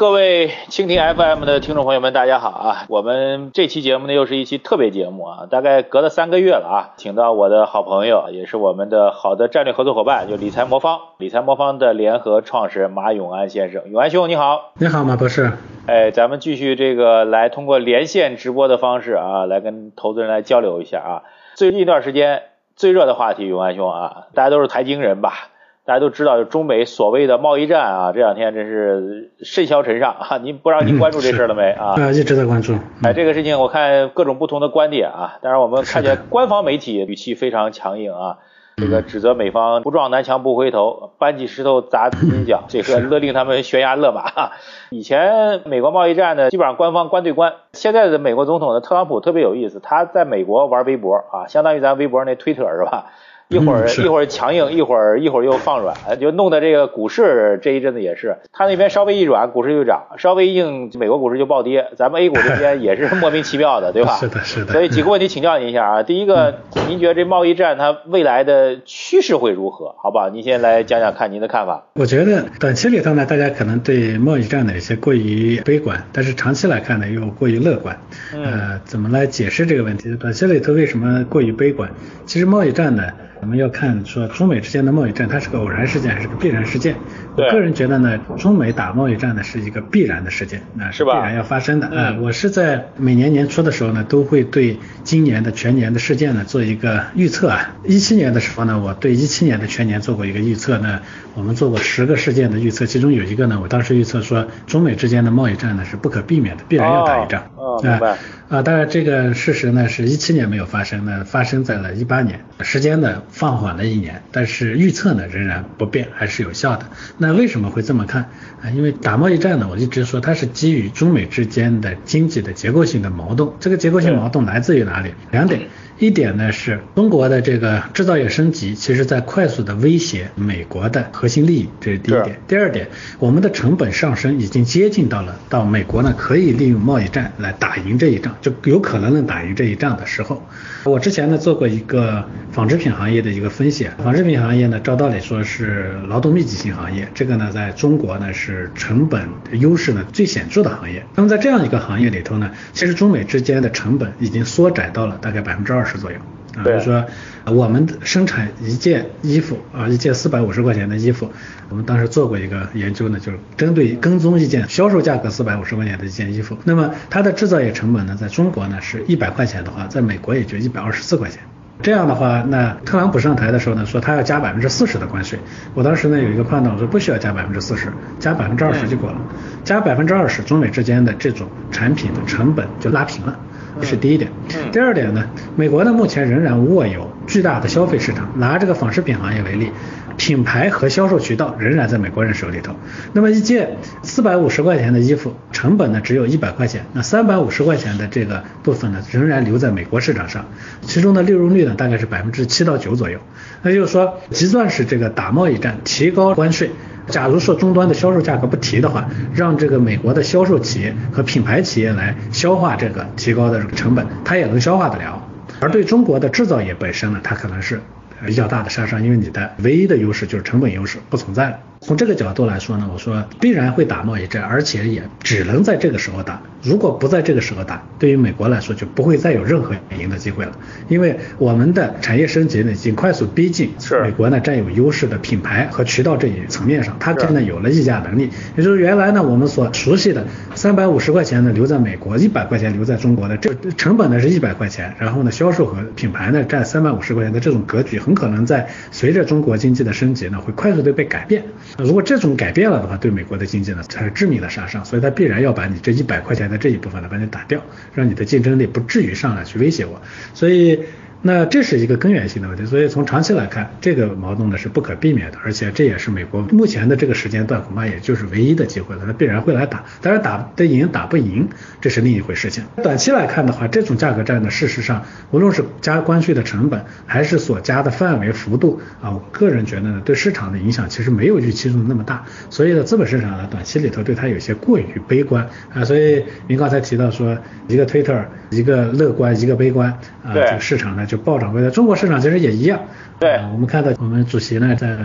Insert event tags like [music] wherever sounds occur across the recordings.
各位蜻蜓 FM 的听众朋友们，大家好啊！我们这期节目呢，又是一期特别节目啊，大概隔了三个月了啊，请到我的好朋友，也是我们的好的战略合作伙伴，就理财魔方，理财魔方的联合创始人马永安先生。永安兄，你好！你好，马博士。哎，咱们继续这个来通过连线直播的方式啊，来跟投资人来交流一下啊。最近一段时间最热的话题，永安兄啊，大家都是财经人吧？大家都知道，就中美所谓的贸易战啊，这两天真是甚嚣尘上 [laughs] 啊！您不知道您关注这事了没 [laughs] 啊？啊，一直在关注。哎，这个事情我看各种不同的观点啊，当然我们看见官方媒体语气非常强硬啊，这个指责美方不撞南墙不回头，搬起石头砸自己脚，这个勒令他们悬崖勒马。[laughs] 以前美国贸易战呢，基本上官方官对官，现在的美国总统呢特朗普特别有意思，他在美国玩微博啊，相当于咱微博那推特是吧？一会儿一会儿强硬，一会儿一会儿又放软，就弄得这个股市这一阵子也是，他那边稍微一软，股市就涨；稍微一硬，美国股市就暴跌。咱们 A 股这边也是 [laughs] 莫名其妙的，对吧？是的，是的。所以几个问题请教您一下啊。第一个，您觉得这贸易战它未来的趋势会如何？好不好，您先来讲讲看您的看法。我觉得短期里头呢，大家可能对贸易战呢有些过于悲观，但是长期来看呢又过于乐观。呃，怎么来解释这个问题？短期里头为什么过于悲观？其实贸易战呢。我们要看说中美之间的贸易战，它是个偶然事件还是个必然事件？我个人觉得呢，中美打贸易战呢是一个必然的事件，那是必然要发生的啊。我是在每年年初的时候呢，都会对今年的全年的事件呢做一个预测啊。一七年的时候呢，我对一七年的全年做过一个预测呢，我们做过十个事件的预测，其中有一个呢，我当时预测说中美之间的贸易战呢是不可避免的，必然要打一仗啊。啊，当然这个事实呢是一七年没有发生，那发生在了一八年，时间呢放缓了一年，但是预测呢仍然不变，还是有效的。那为什么会这么看啊？因为打贸易战呢，我一直说它是基于中美之间的经济的结构性的矛盾，这个结构性矛盾来自于哪里？两点。一点呢是中国的这个制造业升级，其实在快速的威胁美国的核心利益，这是第一点。第二点，我们的成本上升已经接近到了到美国呢可以利用贸易战来打赢这一仗，就有可能能打赢这一仗的时候。我之前呢做过一个纺织品行业的一个风险，纺织品行业呢照道理说是劳动密集型行业，这个呢在中国呢是成本优势呢最显著的行业。那么在这样一个行业里头呢，其实中美之间的成本已经缩窄到了大概百分之二十。十左右啊，比如说我们生产一件衣服啊，一件四百五十块钱的衣服，我们当时做过一个研究呢，就是针对跟踪一件销售价格四百五十块钱的一件衣服，那么它的制造业成本呢，在中国呢是一百块钱的话，在美国也就一百二十四块钱。这样的话，那特朗普上台的时候呢，说他要加百分之四十的关税，我当时呢有一个判断，我说不需要加百分之四十，加百分之二十就够了，加百分之二十，中美之间的这种产品的成本就拉平了。这是第一点，第二点呢，美国呢目前仍然握有巨大的消费市场。拿这个纺织品行业为例，品牌和销售渠道仍然在美国人手里头。那么一件四百五十块钱的衣服，成本呢只有一百块钱，那三百五十块钱的这个部分呢仍然留在美国市场上，其中的利润率呢大概是百分之七到九左右。那就是说，即算是这个打贸易战，提高关税。假如说终端的销售价格不提的话，让这个美国的销售企业和品牌企业来消化这个提高的成本，它也能消化得了。而对中国的制造业本身呢，它可能是比较大的杀伤，因为你的唯一的优势就是成本优势不存在了。从这个角度来说呢，我说必然会打贸易战，而且也只能在这个时候打。如果不在这个时候打，对于美国来说就不会再有任何赢的机会了。因为我们的产业升级呢，已经快速逼近美国呢占有优势的品牌和渠道这一层面上，它现在有了议价能力。也就是原来呢，我们所熟悉的三百五十块钱呢留在美国，一百块钱留在中国的这成本呢是一百块钱，然后呢销售和品牌呢占三百五十块钱的这种格局，很可能在随着中国经济的升级呢，会快速的被改变。如果这种改变了的话，对美国的经济呢才是致命的杀伤，所以它必然要把你这一百块钱的这一部分呢把你打掉，让你的竞争力不至于上来去威胁我，所以。那这是一个根源性的问题，所以从长期来看，这个矛盾呢是不可避免的，而且这也是美国目前的这个时间段恐怕也就是唯一的机会了，它必然会来打，当然打得赢打不赢，这是另一回事情。短期来看的话，这种价格战呢，事实上无论是加关税的成本，还是所加的范围幅度啊，我个人觉得呢，对市场的影响其实没有预期中的那么大，所以呢，资本市场呢，短期里头对它有些过于悲观啊，所以您刚才提到说一个推特，一个乐观，一个悲观啊，这个市场呢。就暴涨未来。中国市场其实也一样。对，我们看到我们主席呢在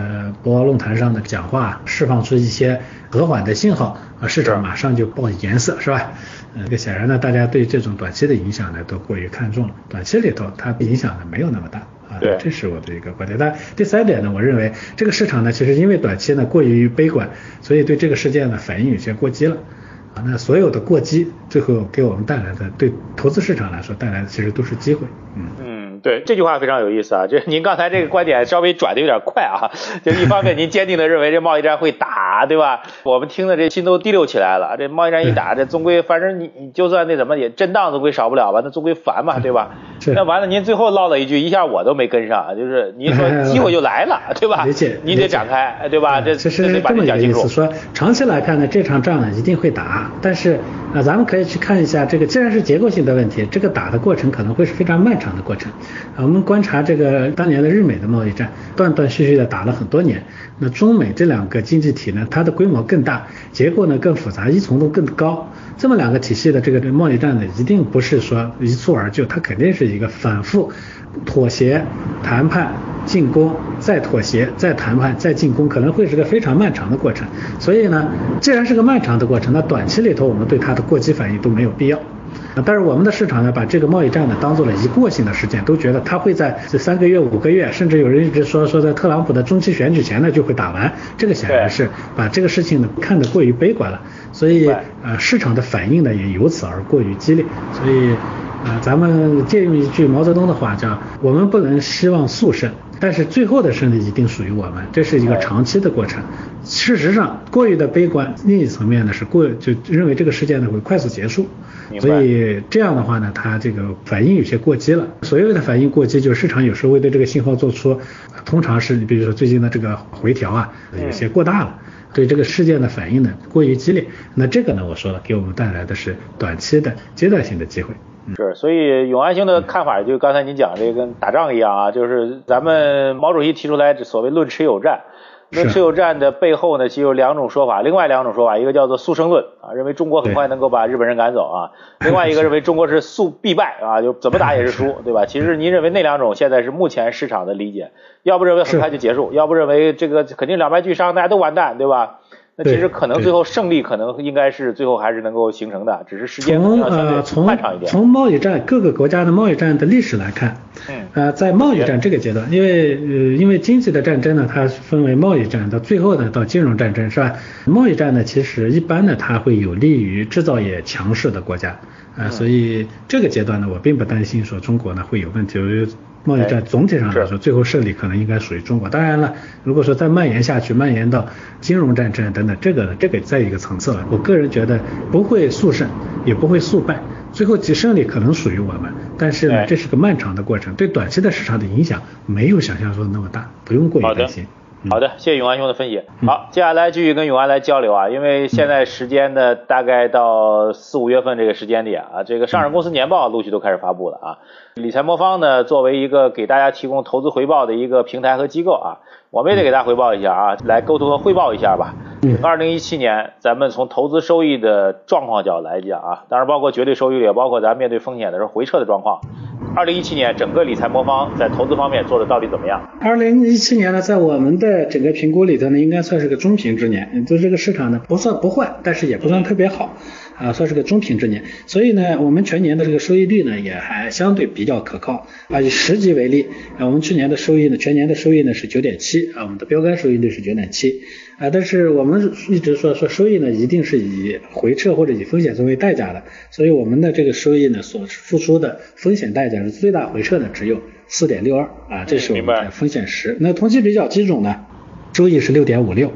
博鳌论坛上的讲话，释放出一些和缓的信号，啊，市场马上就报颜色，是吧？呃，这个显然呢，大家对这种短期的影响呢都过于看重了，短期里头它影响呢没有那么大。啊，对，这是我的一个观点。但第三点呢，我认为这个市场呢，其实因为短期呢过于悲观，所以对这个事件呢反应有些过激了。啊，那所有的过激，最后给我们带来的，对投资市场来说带来的其实都是机会。嗯对，这句话非常有意思啊，就是您刚才这个观点稍微转的有点快啊，就一方面您坚定的认为这贸易战会打，对吧？我们听的这心都滴溜起来了，这贸易战一打，这终归反正你你就算那怎么也震荡总归少不了吧，那终归烦嘛，对吧？那完了，您最后唠了一句，一下我都没跟上，就是您说 [laughs] 机会就来了，[laughs] 对吧？理解，你得展开，对吧？这这是这么一个意思，说长期来看呢，这场仗呢一定会打。但是啊，咱们可以去看一下这个，既然是结构性的问题，这个打的过程可能会是非常漫长的过程。啊，我们观察这个当年的日美的贸易战，断断续续的打了很多年。那中美这两个经济体呢，它的规模更大，结构呢更复杂，依从度更高。这么两个体系的这个贸易战呢，一定不是说一蹴而就，它肯定是一个反复妥协、谈判、进攻，再妥协、再谈判、再进攻，可能会是个非常漫长的过程。所以呢，既然是个漫长的过程，那短期里头我们对它的过激反应都没有必要。但是我们的市场呢，把这个贸易战呢当做了一过性的事件，都觉得它会在这三个月、五个月，甚至有人一直说说在特朗普的中期选举前呢就会打完。这个显然是把这个事情呢看得过于悲观了，所以呃市场的反应呢也由此而过于激烈。所以呃咱们借用一句毛泽东的话叫：我们不能希望速胜。但是最后的胜利一定属于我们，这是一个长期的过程。事实上，过于的悲观，另一层面呢是过就认为这个事件呢会快速结束，所以这样的话呢，它这个反应有些过激了。所谓的反应过激，就是市场有时候会对这个信号做出，通常是你比如说最近的这个回调啊，有些过大了，对这个事件的反应呢过于激烈。那这个呢，我说了，给我们带来的是短期的阶段性的机会。是，所以永安兄的看法就刚才您讲这个跟打仗一样啊，就是咱们毛主席提出来所谓论持久战，论持久战的背后呢，其实有两种说法，另外两种说法，一个叫做速胜论啊，认为中国很快能够把日本人赶走啊，另外一个认为中国是速必败啊，就怎么打也是输，[laughs] 对吧？其实您认为那两种现在是目前市场的理解，要不认为很快就结束，要不认为这个肯定两败俱伤，大家都完蛋，对吧？那其实可能最后胜利可能应该是最后还是能够形成的，只是时间从呃从漫长一点。从贸易战各个国家的贸易战的历史来看，嗯，呃在贸易战这个阶段，因为呃因为经济的战争呢，它分为贸易战到最后呢到金融战争是吧？贸易战呢其实一般呢它会有利于制造业强势的国家，啊所以这个阶段呢我并不担心说中国呢会有问题。贸易战总体上来说，最后胜利可能应该属于中国。当然了，如果说再蔓延下去，蔓延到金融战争等等，这个这个在一个层次了。我个人觉得不会速胜，也不会速败，最后其胜利可能属于我们。但是呢，这是个漫长的过程，对短期的市场的影响没有想象中的那么大，不用过于担心。好的，谢谢永安兄的分析。好，接下来继续跟永安来交流啊，因为现在时间呢，大概到四五月份这个时间点啊，这个上市公司年报陆续都开始发布了啊。理财魔方呢，作为一个给大家提供投资回报的一个平台和机构啊，我们也得给大家回报一下啊，来沟通和汇报一下吧。二零一七年，咱们从投资收益的状况角度来讲啊，当然包括绝对收益率，也包括咱面对风险的时候回撤的状况。二零一七年，整个理财魔方在投资方面做的到底怎么样？二零一七年呢，在我们的整个评估里头呢，应该算是个中平之年，就这个市场呢不算不坏，但是也不算特别好。啊，算是个中平之年，所以呢，我们全年的这个收益率呢也还相对比较可靠啊。以十级为例，啊，我们去年的收益呢，全年的收益呢是九点七啊，我们的标杆收益率是九点七啊。但是我们一直说说收益呢，一定是以回撤或者以风险作为代价的，所以我们的这个收益呢所付出的风险代价是最大回撤的只有四点六二啊，这是我们的风险十。那同期比较基准呢，收益是六点五六。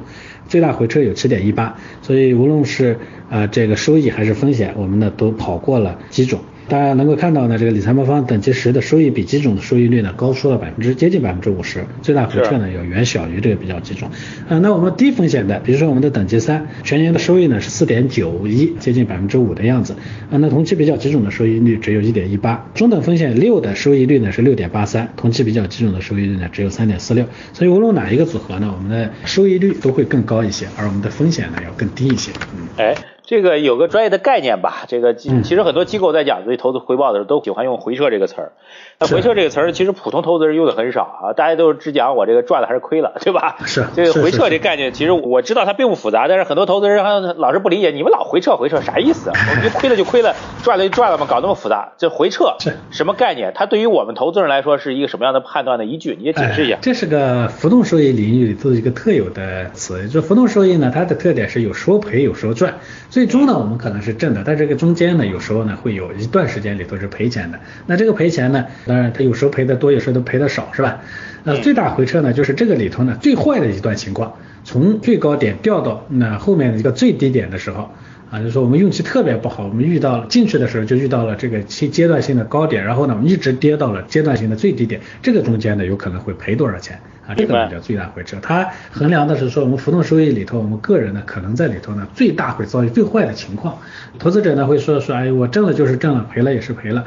最大回撤有七点一八，所以无论是呃这个收益还是风险，我们呢都跑过了几种。大家能够看到呢，这个理财魔方等级十的收益比基准的收益率呢高出了百分之接近百分之五十，最大回撤呢要远小于这个比较基准。啊，那我们低风险的，比如说我们的等级三，全年的收益呢是四点九一，接近百分之五的样子。啊，那同期比较基准的收益率只有一点一八，中等风险六的收益率呢是六点八三，同期比较基准的收益率呢只有三点四六。所以无论哪一个组合呢，我们的收益率都会更高一些，而我们的风险呢要更低一些。嗯，哎。这个有个专业的概念吧，这个其实很多机构在讲自己投资回报的时候，都喜欢用回撤这个词儿。那回撤这个词儿，其实普通投资人用的很少啊，大家都只讲我这个赚了还是亏了，对吧？是。这个回撤这概念，其实我知道它并不复杂，但是很多投资人还老是不理解，你们老回撤回撤啥意思？我们就亏了就亏了，赚了就赚了嘛，搞那么复杂？这回撤是什么概念？它对于我们投资人来说是一个什么样的判断的依据？你也解释一下。这是个浮动收益领域里头一个特有的词，就浮动收益呢，它的特点是有时候赔，有时候赚。最终呢，我们可能是挣的，但这个中间呢，有时候呢会有一段时间里头是赔钱的。那这个赔钱呢，当然它有时候赔的多，有时候都赔的少，是吧？那最大回撤呢，就是这个里头呢最坏的一段情况，从最高点掉到那后面的一个最低点的时候。啊，就是说我们运气特别不好，我们遇到进去的时候就遇到了这个阶阶段性的高点，然后呢，我们一直跌到了阶段性的最低点，这个中间呢有可能会赔多少钱啊？这个比较最大回撤。它衡量的是说我们浮动收益里头，我们个人呢可能在里头呢最大会遭遇最坏的情况。投资者呢会说说，哎，我挣了就是挣了，赔了也是赔了。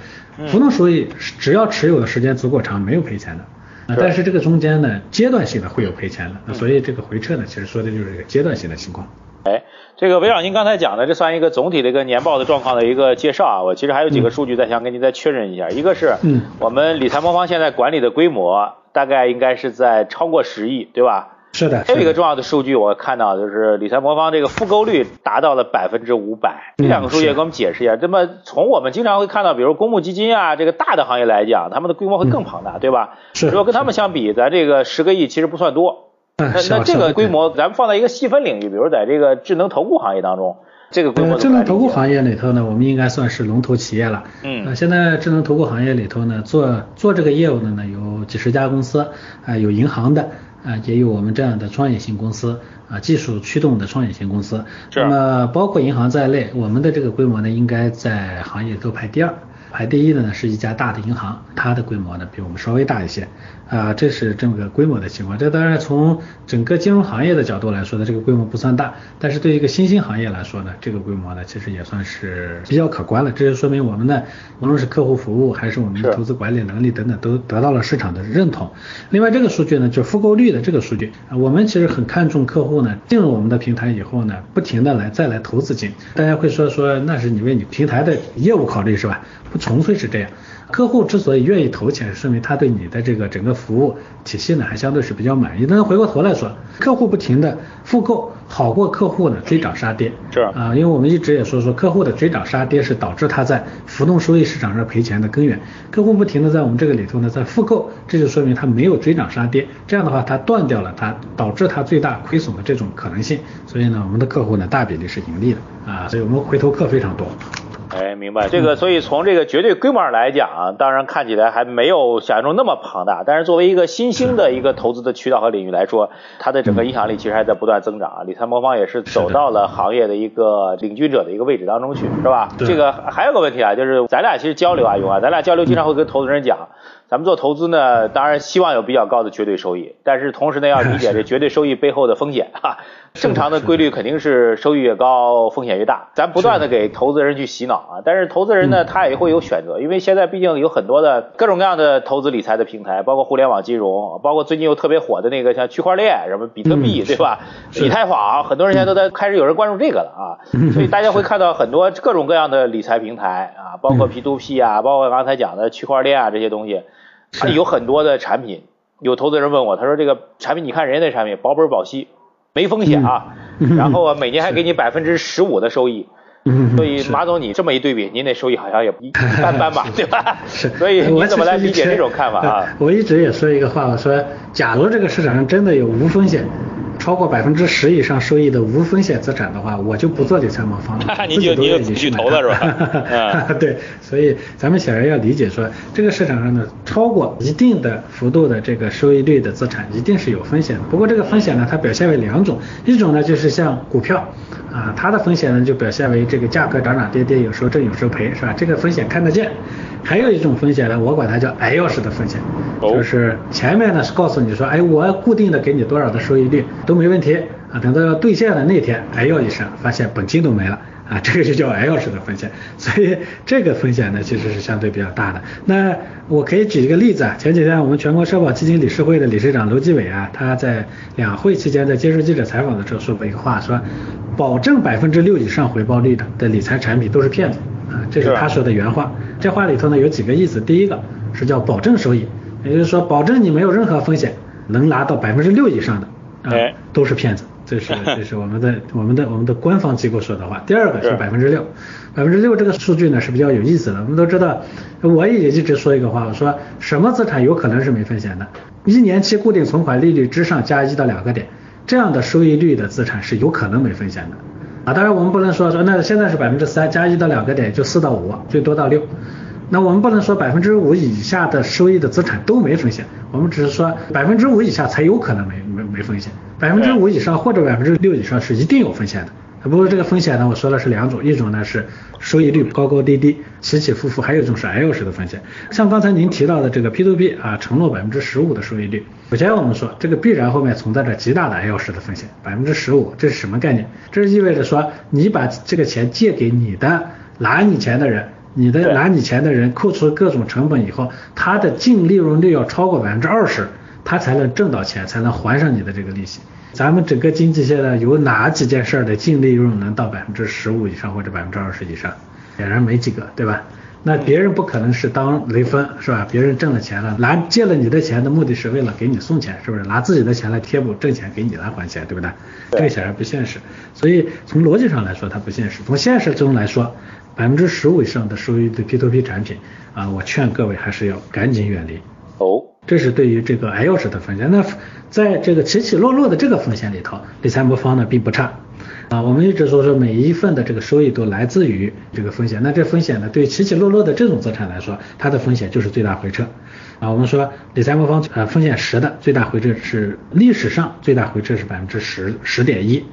浮动收益只要持有的时间足够长，没有赔钱的。啊，但是这个中间呢阶段性的会有赔钱的。那所以这个回撤呢，其实说的就是一个阶段性的情况。哎。这个围绕，您刚才讲的，这算一个总体的一个年报的状况的一个介绍啊。我其实还有几个数据再想跟您再确认一下，一个是，嗯，我们理财魔方现在管理的规模大概应该是在超过十亿，对吧？是的。还有一个重要的数据，我看到就是理财魔方这个复购率达到了百分之五百。这两个数据也给我们解释一下。那么从我们经常会看到，比如公募基金啊，这个大的行业来讲，他们的规模会更庞大，对吧？是。如果跟他们相比，咱这个十个亿其实不算多。那那这个规模，咱们放在一个细分领域，比如在这个智能投顾行业当中，这个规模。智能投顾行业里头呢，我们应该算是龙头企业了。嗯。现在智能投顾行业里头呢，做做这个业务的呢，有几十家公司，啊，有银行的，啊，也有我们这样的创业型公司，啊，技术驱动的创业型公司。那么包括银行在内，我们的这个规模呢，应该在行业都排第二。排第一的呢是一家大的银行，它的规模呢比我们稍微大一些，啊，这是这么个规模的情况。这当然从整个金融行业的角度来说呢，这个规模不算大，但是对于一个新兴行业来说呢，这个规模呢其实也算是比较可观了。这就说明我们呢，无论是客户服务还是我们的投资管理能力等等，都得到了市场的认同。另外这个数据呢，就是复购率的这个数据，啊我们其实很看重客户呢进入我们的平台以后呢，不停的来再来投资金。大家会说说那是你为你平台的业务考虑是吧？不纯粹是这样，客户之所以愿意投钱，说明他对你的这个整个服务体系呢，还相对是比较满意。但是回过头来说，客户不停的复购，好过客户呢追涨杀跌。是啊，因为我们一直也说说，客户的追涨杀跌是导致他在浮动收益市场上赔钱的根源。客户不停的在我们这个里头呢，在复购，这就说明他没有追涨杀跌。这样的话，他断掉了他导致他最大亏损的这种可能性。所以呢，我们的客户呢，大比例是盈利的啊，所以我们回头客非常多。哎，明白这个，所以从这个绝对规模上来讲啊，当然看起来还没有想象中那么庞大，但是作为一个新兴的一个投资的渠道和领域来说，它的整个影响力其实还在不断增长啊。理财魔方也是走到了行业的一个领军者的一个位置当中去，是吧？这个还有个问题啊，就是咱俩其实交流啊，勇啊，咱俩交流经常会跟投资人讲。咱们做投资呢，当然希望有比较高的绝对收益，但是同时呢，要理解这绝对收益背后的风险哈。正常的规律肯定是收益越高，风险越大。咱不断的。给投资人去洗脑啊，但是投资人呢，他也会有选择，因为现在毕竟有很多的各种各样的投资理财的平台，包括互联网金融，包括最近又特别火的那个像区块链，什么比特币，对吧？以太坊，很多人现在都在开始有人关注这个了啊。所以大家会看到很多各种各样的理财平台啊，包括 P2P 啊，包括刚才讲的区块链啊这些东西。它有很多的产品，有投资人问我，他说这个产品，你看人家那产品保本保息，没风险啊，[laughs] 然后每年还给你百分之十五的收益，所以马总你这么一对比，您那收益好像也 [laughs] 一般般吧，对吧？是，所以你怎么来理解这种看法啊？[laughs] 我一直也说一个话，我说假如这个市场上真的有无风险。超过百分之十以上收益的无风险资产的话，我就不做理财魔方了。[laughs] 你就你就去投了是吧？[laughs] 对，所以咱们显然要理解说，这个市场上呢，超过一定的幅度的这个收益率的资产，一定是有风险的。不过这个风险呢，它表现为两种，一种呢就是像股票啊，它的风险呢就表现为这个价格涨涨跌跌，有时候挣有时候赔，是吧？这个风险看得见。还有一种风险呢，我管它叫挨钥匙的风险，就是前面呢是告诉你说，哎，我固定的给你多少的收益率都没问题啊，等到要兑现的那天，哎呦一声，发现本金都没了啊，这个就叫 L 式的风险，所以这个风险呢其实是相对比较大的。那我可以举一个例子啊，前几天我们全国社保基金理事会的理事长楼继伟啊，他在两会期间在接受记者采访的时候说过一个话，说保证百分之六以上回报率的的理财产品都是骗子啊，这是他说的原话。这话里头呢有几个意思，第一个是叫保证收益，也就是说保证你没有任何风险，能拿到百分之六以上的啊，都是骗子。这是这是 [laughs] 我们的我们的我们的官方机构说的话。第二个是百分之六，百分之六这个数据呢是比较有意思的。我们都知道，我也一直说一个话，我说什么资产有可能是没风险的？一年期固定存款利率之上加一到两个点，这样的收益率的资产是有可能没风险的。啊，当然我们不能说说那现在是百分之三加一到两个点就四到五，最多到六。那我们不能说百分之五以下的收益的资产都没风险，我们只是说百分之五以下才有可能没没没风险，百分之五以上或者百分之六以上是一定有风险的。不过这个风险呢，我说的是两种，一种呢是收益率高高低低、起起伏伏，还有一种是 L 式的风险。像刚才您提到的这个 P2P 啊，承诺百分之十五的收益率，首先我们说这个必然后面存在着极大的 L 式的风险，百分之十五，这是什么概念？这意味着说你把这个钱借给你的拿你钱的人。你的拿你钱的人扣除各种成本以后，他的净利润率要超过百分之二十，他才能挣到钱，才能还上你的这个利息。咱们整个经济现在有哪几件事的净利润能到百分之十五以上或者百分之二十以上？显然没几个，对吧？那别人不可能是当雷锋，是吧？别人挣了钱了，拿借了你的钱的目的是为了给你送钱，是不是？拿自己的钱来贴补挣钱给你来还钱，对不对？这个显然不现实。所以从逻辑上来说它不现实，从现实中来说。百分之十五以上的收益的 P2P 产品啊，我劝各位还是要赶紧远离。哦，这是对于这个 L 式的风险。那在这个起起落落的这个风险里头，理财魔方呢并不差啊。我们一直说说每一份的这个收益都来自于这个风险。那这风险呢，对起起落落的这种资产来说，它的风险就是最大回撤啊。我们说理财魔方呃风险十的最大回撤是历史上最大回撤是百分之十十点一。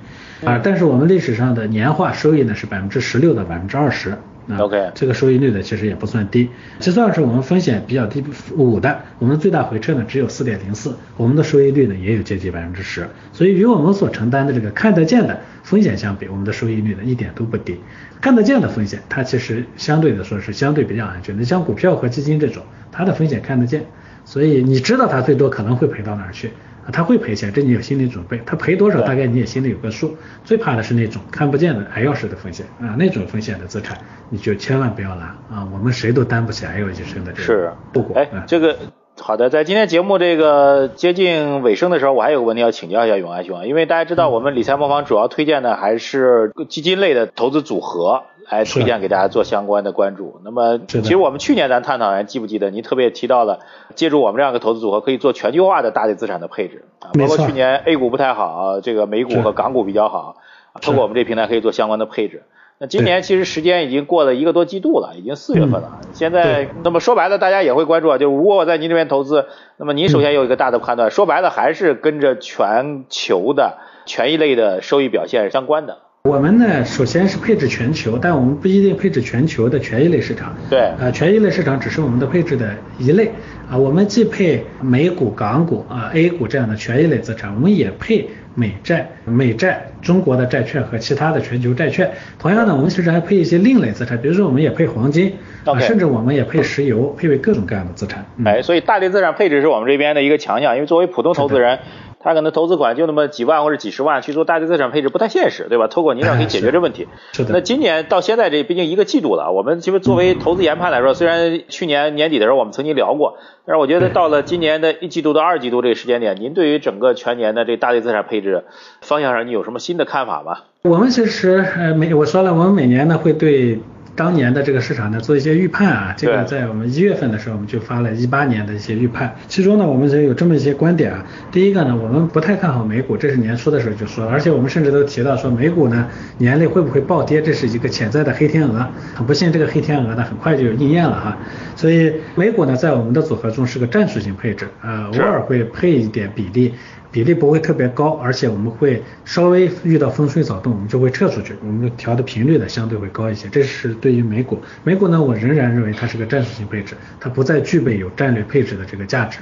啊，但是我们历史上的年化收益呢是百分之十六到百分之二十，OK，这个收益率呢其实也不算低，就算是我们风险比较低五的，我们最大回撤呢只有四点零四，我们的收益率呢也有接近百分之十，所以与我们所承担的这个看得见的风险相比，我们的收益率呢一点都不低。看得见的风险，它其实相对的说是相对比较安全的，像股票和基金这种，它的风险看得见，所以你知道它最多可能会赔到哪儿去。他会赔钱，这你有心理准备。他赔多少，大概你也心里有个数。最怕的是那种看不见的 L 式的风险啊，那种风险的资产，你就千万不要拿啊。我们谁都担不起 L 一生的这个后果。哎，这个好的，在今天节目这个接近尾声的时候，我还有个问题要请教一下永安兄啊，因为大家知道我们理财魔方主要推荐的还是基金类的投资组合。来推荐给大家做相关的关注。那么，其实我们去年咱探讨，还记不记得？您特别提到了，借助我们这样一个投资组合，可以做全球化的大类资产的配置啊。包括去年 A 股不太好，这个美股和港股比较好，通过我们这平台可以做相关的配置。那今年其实时间已经过了一个多季度了，已经四月份了。现在，那么说白了，大家也会关注啊。就如果我在您这边投资，那么您首先有一个大的判断，说白了还是跟着全球的权益类的收益表现相关的。我们呢，首先是配置全球，但我们不一定配置全球的权益类市场。对，呃，权益类市场只是我们的配置的一类啊。我们既配美股、港股啊、A 股这样的权益类资产，我们也配美债、美债、中国的债券和其他的全球债券。同样呢，我们其实还配一些另类资产，比如说我们也配黄金啊，甚至我们也配石油，配备各种各样的资产。哎，所以大类资产配置是我们这边的一个强项，因为作为普通投资人。他可能投资款就那么几万或者几十万去做大类资产配置不太现实，对吧？透过您俩可以解决这问题。[laughs] 是的。那今年到现在这毕竟一个季度了，我们其实作为投资研判来说，虽然去年年底的时候我们曾经聊过，但是我觉得到了今年的一季度到二季度这个时间点，您对于整个全年的这大类资产配置方向上，你有什么新的看法吗？我们其实呃每我说了，我们每年呢会对。当年的这个市场呢，做一些预判啊，这个在我们一月份的时候，我们就发了一八年的一些预判，其中呢，我们就有这么一些观点啊。第一个呢，我们不太看好美股，这是年初的时候就说了，而且我们甚至都提到说美股呢年内会不会暴跌，这是一个潜在的黑天鹅。很不幸，这个黑天鹅呢很快就应验了哈。所以美股呢在我们的组合中是个战术性配置，呃，偶尔会配一点比例。比例不会特别高，而且我们会稍微遇到风吹草动，我们就会撤出去，我们调的频率呢相对会高一些。这是对对于美股，美股呢我仍然认为它是个战术性配置，它不再具备有战略配置的这个价值。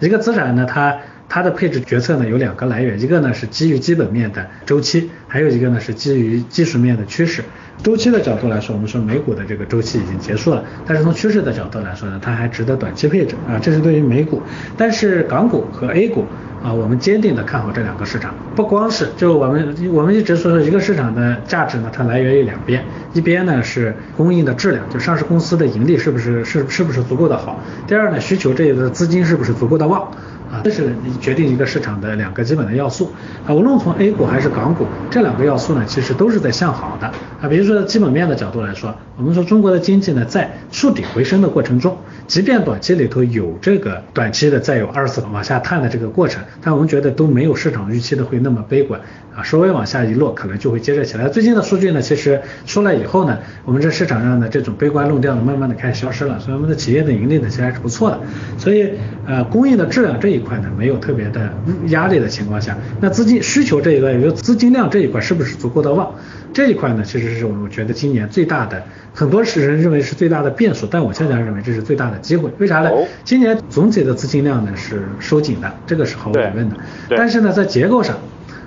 一个资产呢它它的配置决策呢有两个来源，一个呢是基于基本面的周期，还有一个呢是基于技术面的趋势。周期的角度来说，我们说美股的这个周期已经结束了，但是从趋势的角度来说呢，它还值得短期配置啊，这是对于美股。但是港股和 A 股啊，我们坚定的看好这两个市场，不光是就我们我们一直说说一个市场的价值呢，它来源于两边，一边呢是供应的质量，就上市公司的盈利是不是是是不是足够的好，第二呢需求这个资金是不是足够的旺。啊，这是决定一个市场的两个基本的要素啊。无论从 A 股还是港股，这两个要素呢，其实都是在向好的啊。比如说基本面的角度来说，我们说中国的经济呢，在触底回升的过程中，即便短期里头有这个短期的再有二次往下探的这个过程，但我们觉得都没有市场预期的会那么悲观啊。稍微往下一落，可能就会接着起来。最近的数据呢，其实出来以后呢，我们这市场上的这种悲观论调呢，慢慢的开始消失了。所以我们的企业的盈利呢，其实还是不错的。所以呃，供应的质量这一。一块呢没有特别的压力的情况下，那资金需求这一块，也就资金量这一块是不是足够的旺？这一块呢，其实是我们觉得今年最大的，很多人认为是最大的变数，但我恰恰认为这是最大的机会。为啥呢？今年总体的资金量呢是收紧的，这个是毫无疑问的。但是呢，在结构上。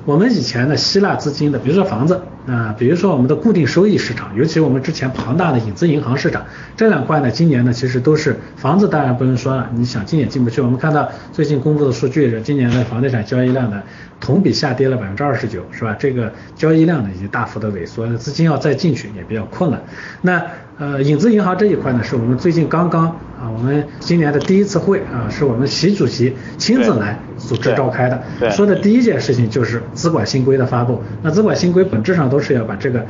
我们以前的希腊资金的，比如说房子啊，比如说我们的固定收益市场，尤其我们之前庞大的影子银行市场，这两块呢，今年呢其实都是房子，当然不用说了，你想进也进不去。我们看到最近公布的数据是，今年的房地产交易量呢同比下跌了百分之二十九，是吧？这个交易量呢已经大幅的萎缩，资金要再进去也比较困难。那呃，影子银行这一块呢，是我们最近刚刚啊，我们今年的第一次会啊，是我们习主席亲自来组织召开的，说的第一件事情就是资管新规的发布。那资管新规本质上都是要把这个。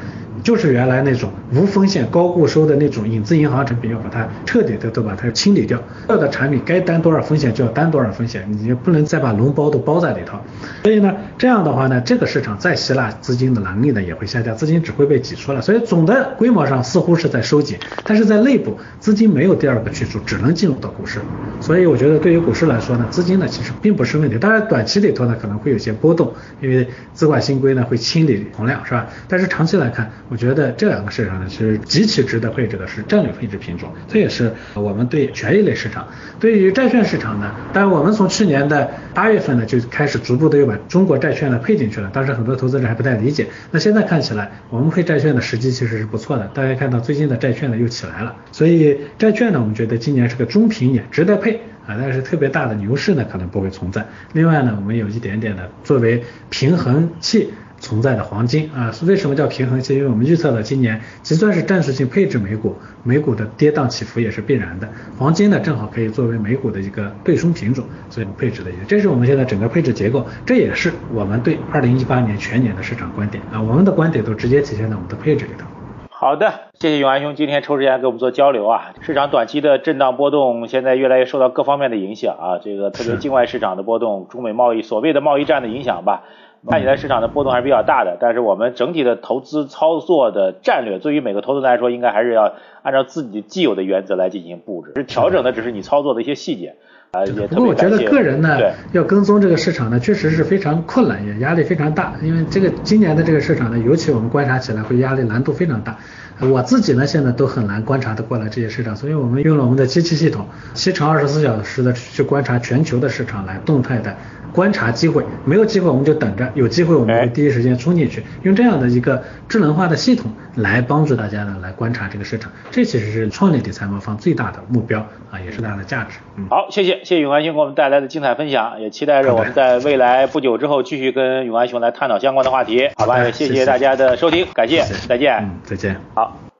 就是原来那种无风险高固收的那种影子银行产品，要把它彻底的都把它清理掉。所有的产品该担多少风险就要担多少风险，你不能再把脓包都包在里头。所以呢，这样的话呢，这个市场再吸纳资金的能力呢也会下降，资金只会被挤出来。所以总的规模上似乎是在收紧，但是在内部资金没有第二个去处，只能进入到股市。所以我觉得对于股市来说呢，资金呢其实并不是问题。当然短期里头呢可能会有些波动，因为资管新规呢会清理洪量，是吧？但是长期来看。我觉得这两个市场呢是极其值得配置的，是战略配置品种。这也是我们对权益类市场，对于债券市场呢，当然我们从去年的八月份呢就开始逐步的又把中国债券呢配进去了。当时很多投资者还不太理解，那现在看起来我们配债券的时机其实是不错的。大家看到最近的债券呢又起来了，所以债券呢我们觉得今今年是个中平年，值得配啊。但是特别大的牛市呢可能不会存在。另外呢，我们有一点点的作为平衡器。存在的黄金啊，为什么叫平衡器？因为我们预测了今年即算是战术性配置美股，美股的跌宕起伏也是必然的。黄金呢，正好可以作为美股的一个对冲品种，所以我们配置的一个，这是我们现在整个配置结构，这也是我们对二零一八年全年的市场观点啊，我们的观点都直接体现在我们的配置里头。好的，谢谢永安兄今天抽时间给我们做交流啊。市场短期的震荡波动，现在越来越受到各方面的影响啊，这个特别境外市场的波动，中美贸易所谓的贸易战的影响吧。看起来市场的波动还是比较大的，但是我们整体的投资操作的战略，对于每个投资人来说，应该还是要按照自己既有的原则来进行布置，调整的只是你操作的一些细节。啊，也不过我觉得个人呢，要跟踪这个市场呢，确实是非常困难，也压力非常大，因为这个今年的这个市场呢，尤其我们观察起来会压力难度非常大。我自己呢，现在都很难观察的过来这些市场，所以我们用了我们的机器系统，七乘二十四小时的去观察全球的市场，来动态的观察机会。没有机会我们就等着，有机会我们会第一时间冲进去。用这样的一个智能化的系统来帮助大家呢，来观察这个市场。这其实是创业理财魔方最大的目标啊，也是它的价值。嗯，好，谢谢谢谢永安兄给我们带来的精彩分享，也期待着我们在未来不久之后继续跟永安兄来探讨相关的话题。好吧，也谢谢大家的收听，感谢，再见。嗯，再见。好。